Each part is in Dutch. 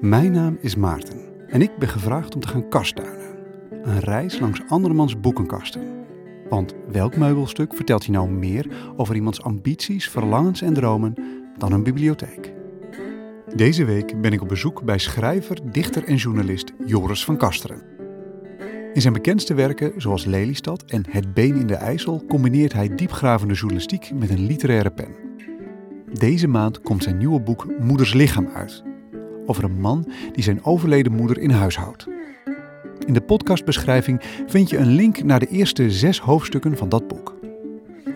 Mijn naam is Maarten en ik ben gevraagd om te gaan kastduinen. Een reis langs andermans boekenkasten. Want welk meubelstuk vertelt je nou meer over iemands ambities, verlangens en dromen dan een bibliotheek? Deze week ben ik op bezoek bij schrijver, dichter en journalist Joris van Kasteren. In zijn bekendste werken, zoals Lelystad en Het Been in de IJssel, combineert hij diepgravende journalistiek met een literaire pen. Deze maand komt zijn nieuwe boek Moeders Lichaam uit, over een man die zijn overleden moeder in huis houdt. In de podcastbeschrijving vind je een link naar de eerste zes hoofdstukken van dat boek.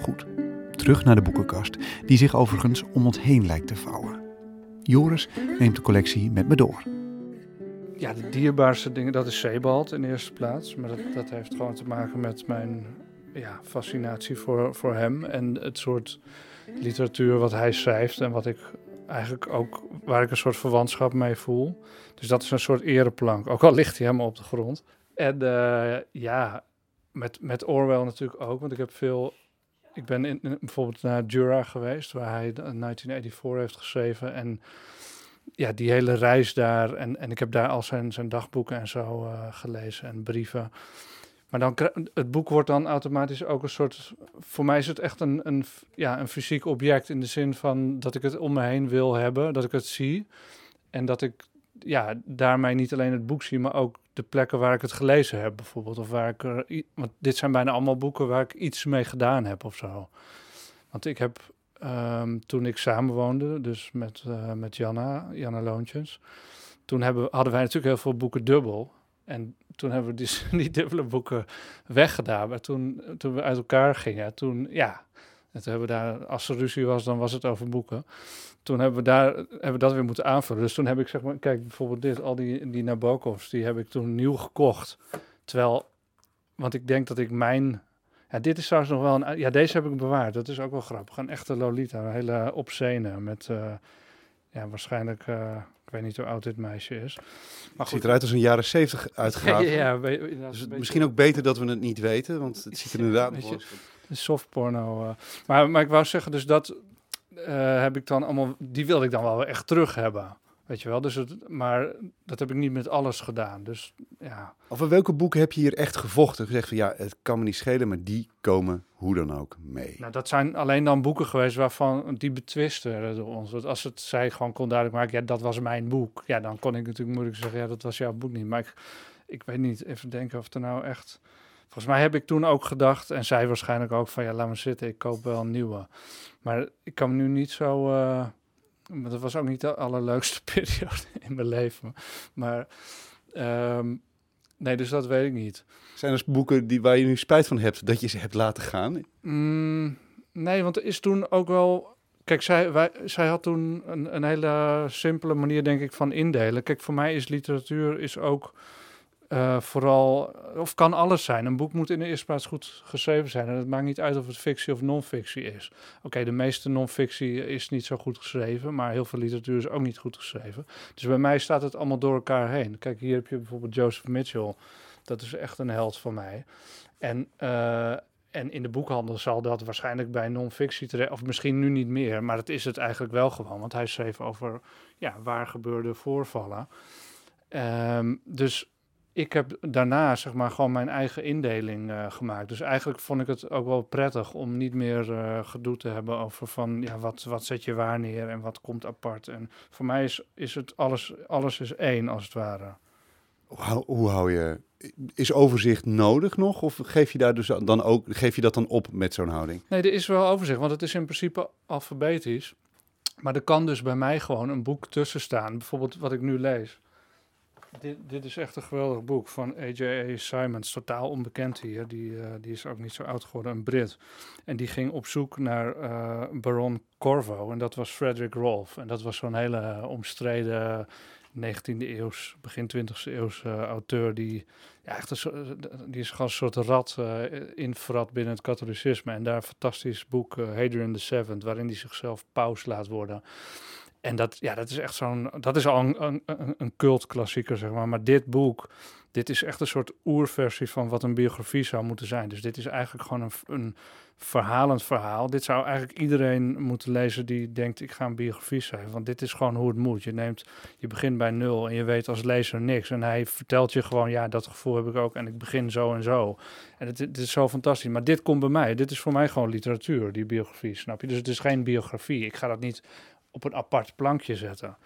Goed, terug naar de boekenkast, die zich overigens om ons heen lijkt te vouwen. Joris neemt de collectie met me door. Ja, de dierbaarste dingen, dat is Sebald in eerste plaats. Maar dat, dat heeft gewoon te maken met mijn ja, fascinatie voor, voor hem en het soort literatuur wat hij schrijft en wat ik eigenlijk ook, waar ik een soort verwantschap mee voel. Dus dat is een soort ereplank, ook al ligt hij helemaal op de grond. En uh, ja, met, met Orwell natuurlijk ook, want ik heb veel... Ik ben bijvoorbeeld naar Jura geweest, waar hij 1984 heeft geschreven. En ja, die hele reis daar. En, en ik heb daar al zijn, zijn dagboeken en zo uh, gelezen en brieven. Maar dan het boek wordt dan automatisch ook een soort. Voor mij is het echt een, een, ja, een fysiek object in de zin van dat ik het om me heen wil hebben, dat ik het zie. En dat ik ja, daarmee niet alleen het boek zie, maar ook de plekken waar ik het gelezen heb, bijvoorbeeld. Of waar ik er. Want dit zijn bijna allemaal boeken waar ik iets mee gedaan heb of zo. Want ik heb um, toen ik samenwoonde, dus met, uh, met Janna, Janna Loontjes. Toen hebben, hadden wij natuurlijk heel veel boeken dubbel. En toen hebben we die, die dubbele boeken weggedaan. Maar toen, toen we uit elkaar gingen, toen ja. En toen hebben we daar, als er ruzie was, dan was het over boeken. Toen hebben we, daar, hebben we dat weer moeten aanvullen. Dus toen heb ik zeg maar, kijk bijvoorbeeld dit, al die, die Nabokovs, die heb ik toen nieuw gekocht. Terwijl, want ik denk dat ik mijn ja, dit is trouwens nog wel een... Ja, deze heb ik bewaard. Dat is ook wel grappig. Een echte Lolita. Een hele obscene met... Uh, ja, waarschijnlijk... Uh, ik weet niet hoe oud dit meisje is. Maar het ziet eruit als een jaren zeventig uitgegaan. ja, ja, dus misschien ook beter dat we het niet weten, want het ziet er inderdaad uit. Soft porno. Uh. Maar, maar ik wou zeggen, dus dat heb ik dan allemaal... Die wilde ik dan wel echt terug hebben. Weet je wel, dus het, maar dat heb ik niet met alles gedaan. Dus ja. Over welke boeken heb je hier echt gevochten? Gezegd van ja, het kan me niet schelen, maar die komen hoe dan ook mee. Nou, dat zijn alleen dan boeken geweest waarvan die betwisten door ons. Want als het zij gewoon kon duidelijk maken, ja, dat was mijn boek. Ja, dan kon ik natuurlijk moeilijk zeggen, ja, dat was jouw boek niet. Maar ik, ik weet niet, even denken of er nou echt. Volgens mij heb ik toen ook gedacht, en zij waarschijnlijk ook, van ja, laat me zitten, ik koop wel een nieuwe. Maar ik kan me nu niet zo. Uh, maar dat was ook niet de allerleukste periode in mijn leven. Maar um, nee, dus dat weet ik niet. Zijn er boeken die, waar je nu spijt van hebt dat je ze hebt laten gaan? Mm, nee, want er is toen ook wel... Kijk, zij, wij, zij had toen een, een hele simpele manier, denk ik, van indelen. Kijk, voor mij is literatuur is ook uh, vooral, of kan alles zijn. Een boek moet in de eerste plaats goed geschreven zijn. En het maakt niet uit of het fictie of non-fictie is. Oké, de meeste non-fictie is niet zo goed geschreven, maar heel veel literatuur is ook niet goed geschreven. Dus bij mij staat het allemaal door elkaar heen. Kijk, hier heb je bijvoorbeeld Joseph Mitchell. Dat is echt een held van mij. En, uh, en in de boekhandel zal dat waarschijnlijk bij non-fictie terecht, of misschien nu niet meer, maar dat is het eigenlijk wel gewoon. Want hij schreef over ja, waar gebeurde voorvallen. Um, dus ik heb daarna zeg maar gewoon mijn eigen indeling uh, gemaakt. Dus eigenlijk vond ik het ook wel prettig om niet meer uh, gedoe te hebben over van ja, wat, wat zet je waar neer en wat komt apart. En voor mij is, is het alles, alles is één als het ware. Hoe, hoe hou je, is overzicht nodig nog? Of geef je, daar dus dan ook, geef je dat dan op met zo'n houding? Nee, er is wel overzicht, want het is in principe alfabetisch. Maar er kan dus bij mij gewoon een boek tussen staan. Bijvoorbeeld wat ik nu lees. Dit, dit is echt een geweldig boek van A.J.A. Simons, totaal onbekend hier. Die, uh, die is ook niet zo oud geworden, een Brit. En die ging op zoek naar uh, Baron Corvo en dat was Frederick Rolfe. En dat was zo'n hele omstreden 19e eeuws, begin 20e eeuws uh, auteur die, ja, echt een, die is gewoon een soort rat inverrat binnen het katholicisme. En daar een fantastisch boek, Hadrian VII, waarin hij zichzelf paus laat worden. En dat, ja, dat is echt zo'n, dat is al een, een, een cultklassieker, zeg maar. Maar dit boek, dit is echt een soort oerversie van wat een biografie zou moeten zijn. Dus dit is eigenlijk gewoon een, een verhalend verhaal. Dit zou eigenlijk iedereen moeten lezen die denkt ik ga een biografie schrijven. Want dit is gewoon hoe het moet. Je neemt, je begint bij nul en je weet als lezer niks. En hij vertelt je gewoon, ja, dat gevoel heb ik ook. En ik begin zo en zo. En het is zo fantastisch. Maar dit komt bij mij. Dit is voor mij gewoon literatuur, die biografie, snap je? Dus het is geen biografie. Ik ga dat niet op een apart plankje zetten.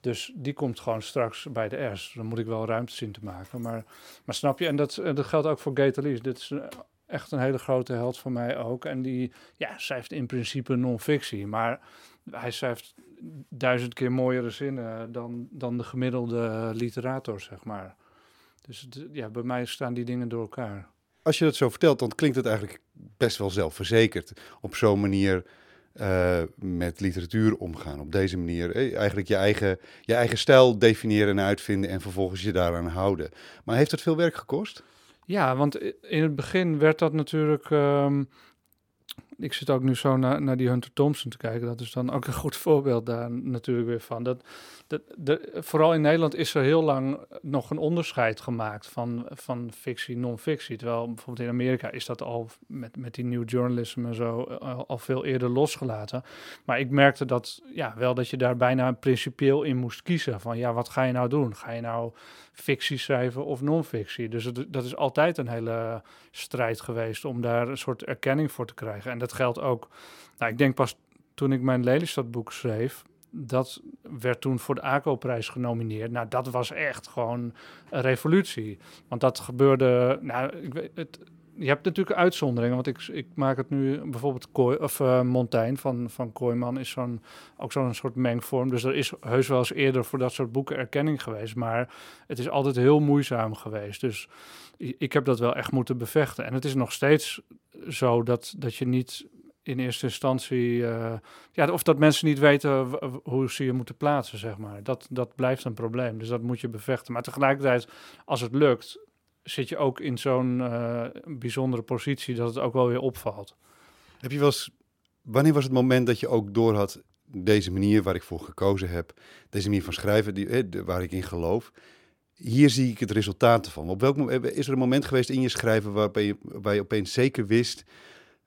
Dus die komt gewoon straks bij de S. Dan moet ik wel ruimte zien te maken. Maar, maar snap je, en dat, dat geldt ook voor Gator Dit is echt een hele grote held voor mij ook. En die ja, schrijft in principe non-fictie. Maar hij schrijft duizend keer mooiere zinnen dan, dan de gemiddelde literator, zeg maar. Dus ja, bij mij staan die dingen door elkaar. Als je dat zo vertelt, dan klinkt het eigenlijk best wel zelfverzekerd. Op zo'n manier uh, met literatuur omgaan. Op deze manier eh, eigenlijk je eigen, je eigen stijl definiëren en uitvinden en vervolgens je daaraan houden. Maar heeft het veel werk gekost? Ja, want in het begin werd dat natuurlijk. Um, ik zit ook nu zo naar, naar die Hunter Thompson te kijken. Dat is dan ook een goed voorbeeld daar natuurlijk weer van. Dat, dat, de, vooral in Nederland is er heel lang nog een onderscheid gemaakt van, van fictie, non-fictie. Terwijl bijvoorbeeld in Amerika is dat al met, met die new journalism en zo al, al, veel eerder losgelaten. Maar ik merkte dat, ja, wel dat je daar bijna principieel in moest kiezen. Van ja, wat ga je nou doen? Ga je nou fictie schrijven of non-fictie? Dus dat is altijd een hele strijd geweest om daar een soort erkenning voor te krijgen. En dat geldt ook, nou, ik denk pas toen ik mijn Lelystad-boek schreef, dat werd toen voor de ACO-prijs genomineerd. Nou, dat was echt gewoon een revolutie. Want dat gebeurde, nou, ik weet het, je hebt natuurlijk uitzonderingen, want ik, ik maak het nu bijvoorbeeld Kooi, of uh, Montaigne van, van Kooiman is zo'n, ook zo'n soort mengvorm. Dus er is heus wel eens eerder voor dat soort boeken erkenning geweest, maar het is altijd heel moeizaam geweest. Dus ik heb dat wel echt moeten bevechten. En het is nog steeds zo dat, dat je niet in eerste instantie, uh, ja, of dat mensen niet weten hoe ze je moeten plaatsen, zeg maar. Dat, dat blijft een probleem. Dus dat moet je bevechten. Maar tegelijkertijd, als het lukt, zit je ook in zo'n uh, bijzondere positie dat het ook wel weer opvalt. Heb je wel eens, wanneer was het moment dat je ook door had, deze manier waar ik voor gekozen heb, deze manier van schrijven, die, eh, waar ik in geloof, hier zie ik het resultaat van. Op welk moment is er een moment geweest in je schrijven waarbij je, waar je opeens zeker wist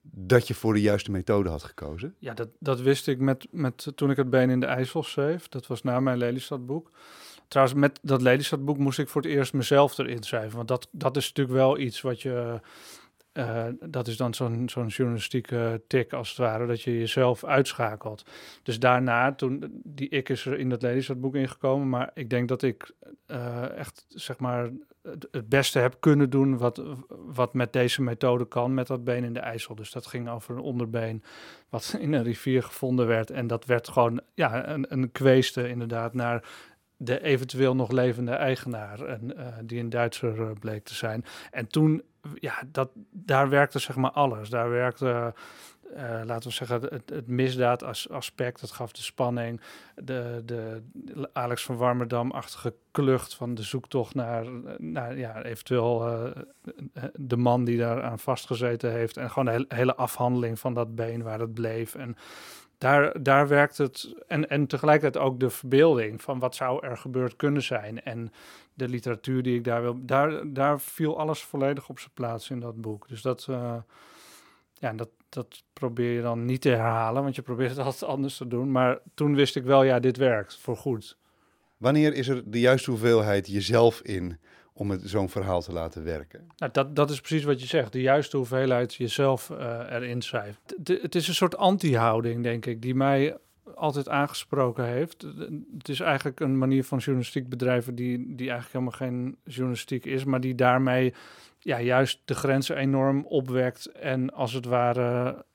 dat je voor de juiste methode had gekozen? Ja, dat, dat wist ik met, met, toen ik het Been in de IJssel schreef. Dat was na mijn Lelystad-boek. Trouwens, met dat Lelystad-boek moest ik voor het eerst mezelf erin schrijven. Want dat, dat is natuurlijk wel iets wat je... Uh, dat is dan zo'n zo'n journalistieke tik als het ware, dat je jezelf uitschakelt. Dus daarna, toen, die ik is er in dat Lelystad-boek ingekomen, maar ik denk dat ik uh, echt, zeg maar, het, beste heb kunnen doen wat, wat met deze methode kan, met dat been in de IJssel. Dus dat ging over een onderbeen wat in een rivier gevonden werd. En dat werd gewoon ja, een, een kweeste inderdaad naar de eventueel nog levende eigenaar, en, uh, die een Duitser uh, bleek te zijn. En toen, ja, dat, daar werkte zeg maar alles. Daar werkte uh, laten we zeggen, het, het misdaadaspect, dat gaf de spanning. De, de Alex van Warmerdam-achtige klucht van de zoektocht naar, naar ja, eventueel de man die daar aan vastgezeten heeft. En gewoon de hele afhandeling van dat been waar het bleef. En daar, daar werkt het. En, en tegelijkertijd ook de verbeelding van wat zou er gebeurd kunnen zijn. En de literatuur die ik daar wil. Daar, daar viel alles volledig op zijn plaats in dat boek. Dus dat. Uh, ja, dat, dat probeer je dan niet te herhalen, want je probeert het altijd anders te doen. Maar toen wist ik wel, ja, dit werkt voor goed. Wanneer is er de juiste hoeveelheid jezelf in om zo'n verhaal te laten werken? Nou, dat, dat is precies wat je zegt. De juiste hoeveelheid jezelf uh, erin schrijft. het is een soort anti-houding, denk ik, die mij altijd aangesproken heeft. Het is eigenlijk een manier van journalistiek bedrijven die, die eigenlijk helemaal geen journalistiek is, maar die daarmee ja, juist de grenzen enorm opwekt en als het ware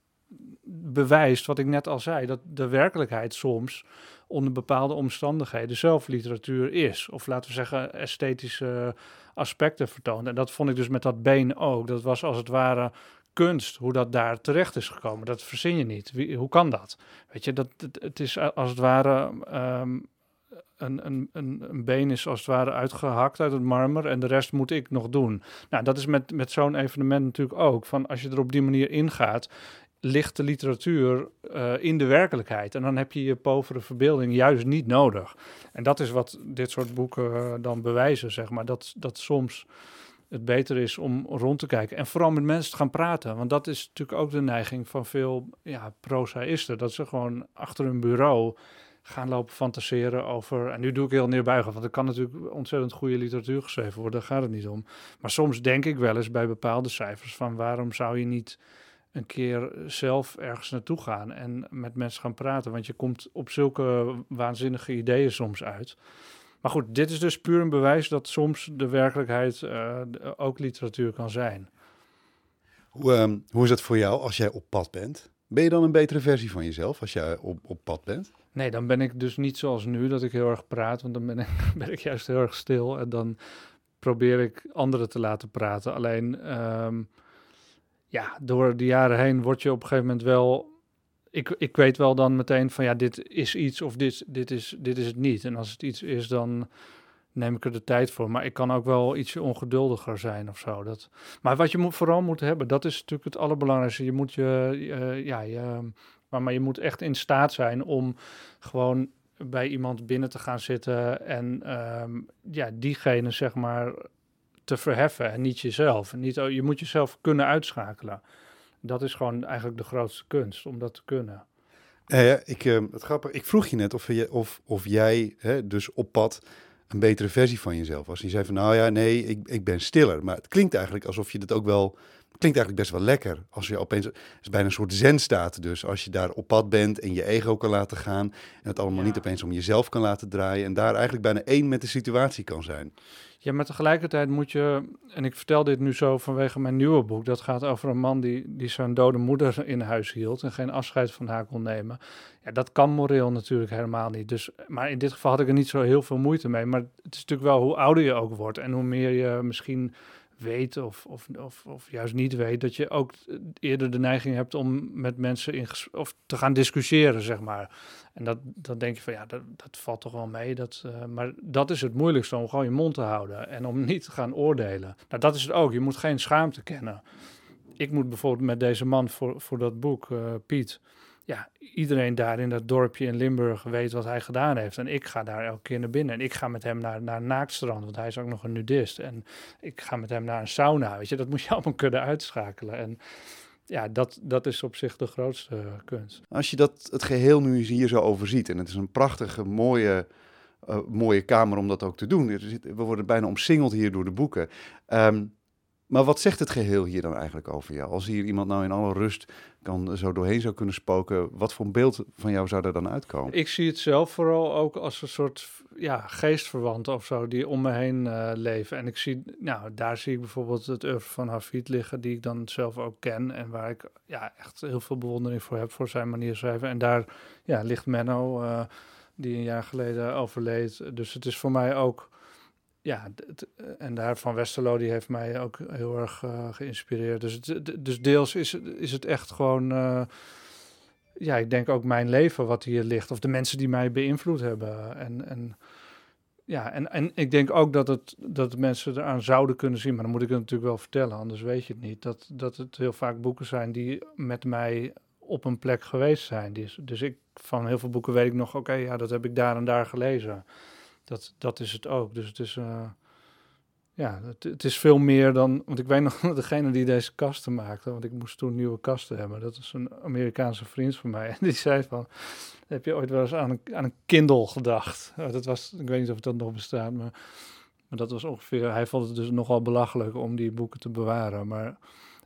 bewijst wat ik net al zei, dat de werkelijkheid soms onder bepaalde omstandigheden zelf literatuur is. Of laten we zeggen esthetische aspecten vertoont. En dat vond ik dus met dat been ook. Dat was als het ware kunst, hoe dat daar terecht is gekomen. Dat verzin je niet. Wie, hoe kan dat? Weet je, dat, het, is als het ware um, een, een, een, een, been is als het ware uitgehakt uit het marmer en de rest moet ik nog doen. Nou, dat is met, met zo'n evenement natuurlijk ook. Van als je er op die manier ingaat, ligt de literatuur uh, in de werkelijkheid. En dan heb je je povere verbeelding juist niet nodig. En dat is wat dit soort boeken uh, dan bewijzen, zeg maar. Dat, dat soms het beter is om rond te kijken. En vooral met mensen te gaan praten. Want dat is natuurlijk ook de neiging van veel ja, prozaïsten. Dat ze gewoon achter hun bureau gaan lopen fantaseren over... En nu doe ik heel neerbuigend, want er kan natuurlijk ontzettend goede literatuur geschreven worden. Daar gaat het niet om. Maar soms denk ik wel eens bij bepaalde cijfers van... waarom zou je niet een keer zelf ergens naartoe gaan en met mensen gaan praten? Want je komt op zulke waanzinnige ideeën soms uit... Maar goed, dit is dus puur een bewijs dat soms de werkelijkheid uh, ook literatuur kan zijn. Hoe, um, hoe is het voor jou als jij op pad bent? Ben je dan een betere versie van jezelf als jij op, op pad bent? Nee, dan ben ik dus niet zoals nu, dat ik heel erg praat, want dan ben ik, ben ik juist heel erg stil en dan probeer ik anderen te laten praten. Alleen, um, ja, door de jaren heen word je op een gegeven moment wel ik, ik weet wel dan meteen van ja, dit is iets of dit, dit, is, dit is het niet. En als het iets is, dan neem ik er de tijd voor. Maar ik kan ook wel ietsje ongeduldiger zijn of zo. Dat, maar wat je moet, vooral moet hebben, dat is natuurlijk het allerbelangrijkste. Je moet je, ja, je, maar, maar je moet echt in staat zijn om gewoon bij iemand binnen te gaan zitten en ehm, ja, diegene zeg maar te verheffen en niet jezelf. Niet, je moet jezelf kunnen uitschakelen dat is gewoon eigenlijk de grootste kunst, om dat te kunnen. ik, uh, het grappig, ik vroeg je net of, je, of, of jij hè, dus op pad een betere versie van jezelf was. Je zei van, nou ja, nee, ik, ik ben stiller. Maar het klinkt eigenlijk alsof je dat ook wel... klinkt eigenlijk best wel lekker. Als je opeens... Het is bijna een soort zen staat dus. Als je daar op pad bent en je ego kan laten gaan... en het allemaal niet opeens om jezelf kan laten draaien... en daar eigenlijk bijna één met de situatie kan zijn. Ja, maar tegelijkertijd moet je, en ik vertel dit nu zo vanwege mijn nieuwe boek, dat gaat over een man die, die zijn dode moeder in huis hield en geen afscheid van haar kon nemen. Ja, dat kan moreel natuurlijk helemaal niet. Dus, maar in dit geval had ik er niet zo heel veel moeite mee. Maar het is natuurlijk wel hoe ouder je ook wordt en hoe meer je misschien weet of, of, of, of juist niet weet, dat je ook eerder de neiging hebt om met mensen in of te gaan discussiëren, zeg maar. En dat, dan denk je van ja, dat, dat valt toch wel mee. Dat, uh, maar dat is het moeilijkste om gewoon je mond te houden en om niet te gaan oordelen. Nou, dat is het ook. Je moet geen schaamte kennen. Ik moet bijvoorbeeld met deze man voor, voor dat boek, uh, Piet, ja, iedereen daar in dat dorpje in Limburg weet wat hij gedaan heeft. En ik ga daar elke keer naar binnen. En ik ga met hem naar, naar een naaktstrand, want hij is ook nog een nudist. En ik ga met hem naar een sauna, weet je. Dat moet je allemaal kunnen uitschakelen. En ja, dat, dat is op zich de grootste kunst. Als je dat, het geheel nu hier zo overziet, en het is een prachtige, mooie, uh, mooie kamer om dat ook te doen. We worden bijna omsingeld hier door de boeken. Um, maar wat zegt het geheel hier dan eigenlijk over jou? Als hier iemand nou in alle rust kan, zo doorheen zou kunnen spoken, wat voor een beeld van jou zou er dan uitkomen? Ik zie het zelf vooral ook als een soort ja, geestverwanten of zo, die om me heen uh, leven. En ik zie, nou, daar zie ik bijvoorbeeld het oeuvre van Hafid liggen, die ik dan zelf ook ken en waar ik ja, echt heel veel bewondering voor heb, voor zijn manier schrijven. En daar ja, ligt Menno, uh, die een jaar geleden overleed. Dus het is voor mij ook ja, en daar van Westerlo, die heeft mij ook heel erg uh, geïnspireerd. Dus, het, dus deels is, is het echt gewoon, uh, ja, ik denk ook mijn leven wat hier ligt. Of de mensen die mij beïnvloed hebben. En, en ja, en, en ik denk ook dat het dat mensen eraan zouden kunnen zien, maar dan moet ik het natuurlijk wel vertellen, anders weet je het niet. Dat, dat het heel vaak boeken zijn die met mij op een plek geweest zijn. Dus, dus ik, van heel veel boeken weet ik nog, oké, ja, dat heb ik daar en daar gelezen dat, dat is het ook. Dus het is, uh, ja, het, is veel meer dan, want ik weet nog degene die deze kasten maakte, want ik moest toen nieuwe kasten hebben. Dat is een Amerikaanse vriend van mij. En die zei van, heb je ooit wel eens aan een, aan een Kindle gedacht? Oh, dat was, ik weet niet of dat nog bestaat, maar, maar dat was ongeveer, hij vond het dus nogal belachelijk om die boeken te bewaren. Maar,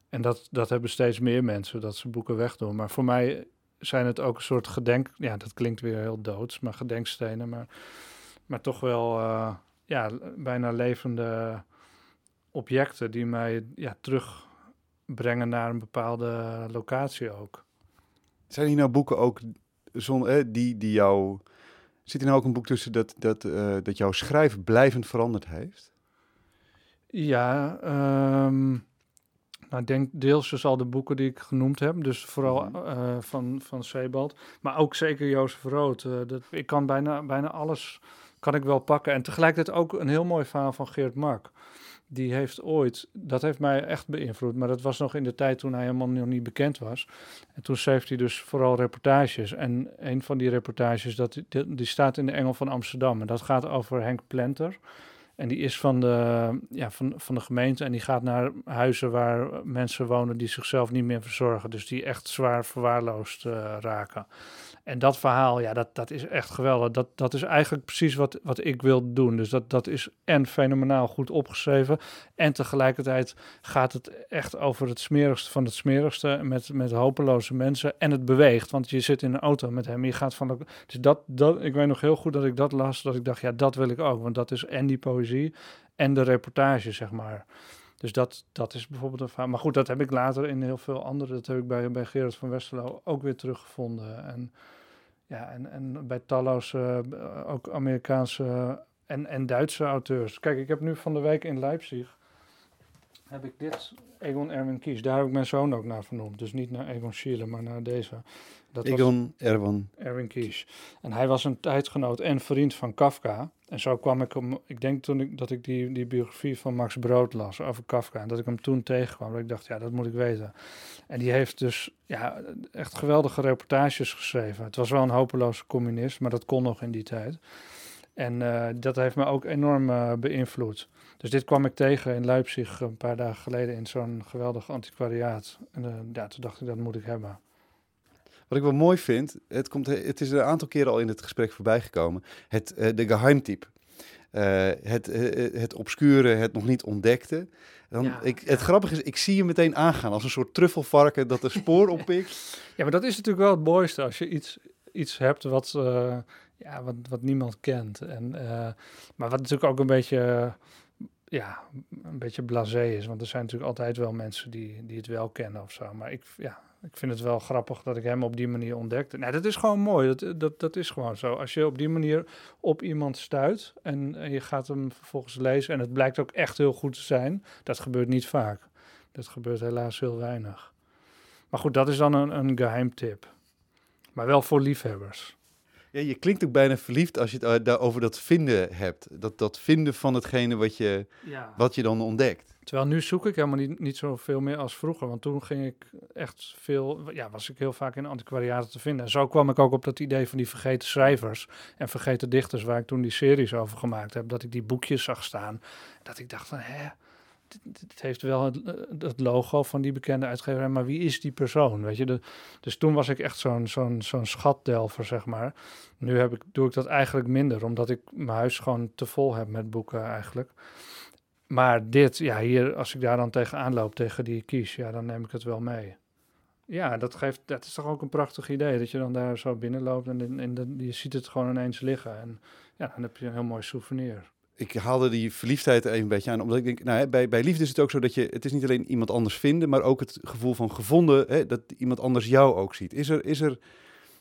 en dat, dat hebben steeds meer mensen, dat ze boeken wegdoen. Maar voor mij zijn het ook een soort gedenk, ja, dat klinkt weer heel doods, maar gedenkstenen, maar maar toch wel uh, ja, bijna levende objecten die mij ja, terugbrengen naar een bepaalde locatie ook. Zijn hier nou boeken ook zon, die, die jou. Zit er nou ook een boek tussen dat, dat, uh, dat jouw schrijven blijvend veranderd heeft? Ja, um, nou, ik denk deels dus al de boeken die ik genoemd heb. Dus vooral uh, van, van Sebald. Maar ook zeker Jozef Rood. Uh, dat, ik kan bijna, bijna alles kan ik wel pakken. En tegelijkertijd ook een heel mooi verhaal van Geert Mak. Die heeft ooit, dat heeft mij echt beïnvloed, maar dat was nog in de tijd toen hij helemaal nog niet bekend was. En toen schreef hij dus vooral reportages. En een van die reportages, dat, die, staat in de Engel van Amsterdam. En dat gaat over Henk Plenter. En die is van de, ja, van, van de gemeente en die gaat naar huizen waar mensen wonen die zichzelf niet meer verzorgen. Dus die echt zwaar verwaarloosd uh, raken. En dat verhaal, ja, dat, dat is echt geweldig. Dat, dat is eigenlijk precies wat, wat ik wil doen. Dus dat, dat is en fenomenaal goed opgeschreven. En tegelijkertijd gaat het echt over het smerigste van het smerigste. Met, met hopeloze mensen. En het beweegt. Want je zit in een auto met hem. Je gaat van dus dat, dat, ik weet nog heel goed dat ik dat las. Dat ik dacht, ja, dat wil ik ook. Want dat is en die poëzie en de reportage, zeg maar. Dus dat, dat is bijvoorbeeld een verhaal. Maar goed, dat heb ik later in heel veel andere. Dat heb ik bij, bij Gerard van Westerlo ook weer teruggevonden. En, ja, en, en bij talloze, uh, ook Amerikaanse en, en Duitse auteurs. Kijk, ik heb nu van de week in Leipzig. heb ik dit Egon Erwin Kies. Daar heb ik mijn zoon ook naar vernoemd. Dus niet naar Egon Schiele, maar naar deze. Dat Egon Erwin. Erwin Kies. En hij was een tijdgenoot en vriend van Kafka. En zo kwam ik hem, ik denk toen ik, dat ik die, die biografie van Max Brood las over Kafka. En dat ik hem toen tegenkwam. Dat ik dacht, ja, dat moet ik weten. En die heeft dus ja, echt geweldige reportages geschreven. Het was wel een hopeloze communist, maar dat kon nog in die tijd. En uh, dat heeft me ook enorm uh, beïnvloed. Dus dit kwam ik tegen in Leipzig een paar dagen geleden in zo'n geweldig antiquariaat. En uh, ja, toen dacht ik, dat moet ik hebben. Wat ik wel mooi vind, het, komt, het is een aantal keren al in het gesprek voorbij gekomen. Het, uh, de geheimtype. Uh, het, uh, het obscure, het nog niet ontdekte. Dan, ja, ik, het grappige is, ik zie je meteen aangaan als een soort truffelvarken dat er spoor oppikt. ja, maar dat is natuurlijk wel het mooiste als je iets, iets hebt wat, uh, ja, wat, wat niemand kent. En, maar wat natuurlijk ook een beetje, ja, een beetje blasé is. Want er zijn natuurlijk altijd wel mensen die, die het wel kennen of zo. Maar ik, ja, ik vind het wel grappig dat ik hem op die manier ontdekte. Nee, dat is gewoon mooi. Dat, dat, dat is gewoon zo. Als je op die manier op iemand stuit en, en je gaat hem vervolgens lezen en het blijkt ook echt heel goed te zijn, dat gebeurt niet vaak. Dat gebeurt helaas heel weinig. Maar goed, dat is dan een, een geheimtip. Maar wel voor liefhebbers. Ja, je klinkt ook bijna verliefd als je het uh, over dat vinden hebt. Dat, dat vinden van hetgene wat je, ja. wat je dan ontdekt. Terwijl nu zoek ik helemaal niet, niet zoveel meer als vroeger. Want toen ging ik echt veel, ja, was ik heel vaak in antiquariaten te vinden. En zo kwam ik ook op dat idee van die vergeten schrijvers en vergeten dichters, waar ik toen die series over gemaakt heb. Dat ik die boekjes zag staan. Dat ik dacht van, hè, het heeft wel het, het, logo van die bekende uitgever, maar wie is die persoon? Weet je, dus toen was ik echt zo'n zo'n schatdelver, zeg maar. Nu heb ik, doe ik dat eigenlijk minder, omdat ik mijn huis gewoon te vol heb met boeken eigenlijk. Maar dit, ja, hier, als ik daar dan tegenaan loop, tegen die kies, ja, dan neem ik het wel mee. Ja, dat, geeft, dat is toch ook een prachtig idee, dat je dan daar zo binnenloopt en, en, je ziet het gewoon ineens liggen. En ja, dan heb je een heel mooi souvenir ik haalde die verliefdheid even een beetje aan, omdat ik denk, nou, bij, bij liefde is het ook zo dat je, het is niet alleen iemand anders vinden, maar ook het gevoel van gevonden, hè, dat iemand anders jou ook ziet. Is er, is er,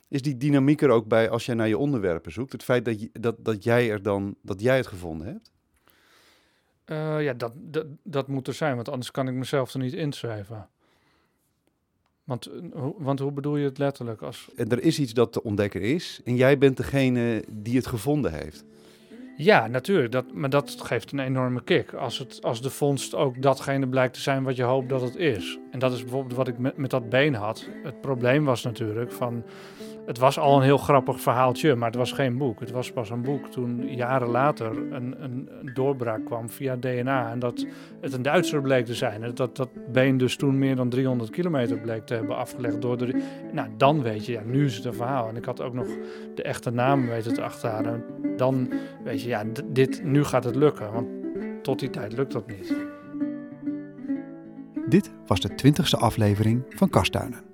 is die dynamiek er ook bij als jij naar je onderwerpen zoekt? Het feit dat, je, dat, dat jij er dan, dat jij het gevonden hebt? Uh, ja, dat, dat, dat moet er zijn, want anders kan ik mezelf er niet inschrijven. Want, eh, want hoe bedoel je het letterlijk? Als... Er is iets dat te ontdekken is en jij bent degene die het gevonden heeft. Ja, natuurlijk. Dat, maar dat geeft een enorme kick. Als, het, als de vondst ook datgene blijkt te zijn wat je hoopt dat het is. En dat is bijvoorbeeld wat ik met, met dat been had. Het probleem was natuurlijk van het was al een heel grappig verhaaltje, maar het was geen boek. Het was pas een boek toen jaren later een, een, doorbraak kwam via DNA. En dat het een Duitser bleek te zijn. En dat dat been dus toen meer dan 300 kilometer bleek te hebben afgelegd door de... Nou, dan weet je, ja, nu is het een verhaal. En ik had ook nog de echte naam weten te achterhalen. Dan weet je, ja, dit, nu gaat het lukken. Want tot die tijd lukt dat niet. Dit was de twintigste aflevering van Kastduinen.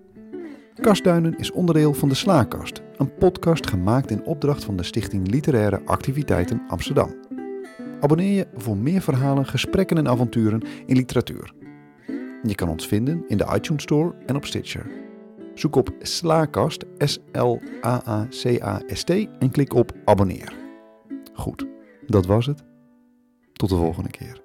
Kastduinen is onderdeel van de Slaakast, een podcast gemaakt in opdracht van de Stichting Literaire Activiteiten Amsterdam. Abonneer je voor meer verhalen, gesprekken en avonturen in literatuur. Je kan ons vinden in de iTunes Store en op Stitcher. Zoek op Slaakast, S-L-A-A-C-A-S-T en klik op abonneer. Goed, dat was het. Tot de volgende keer.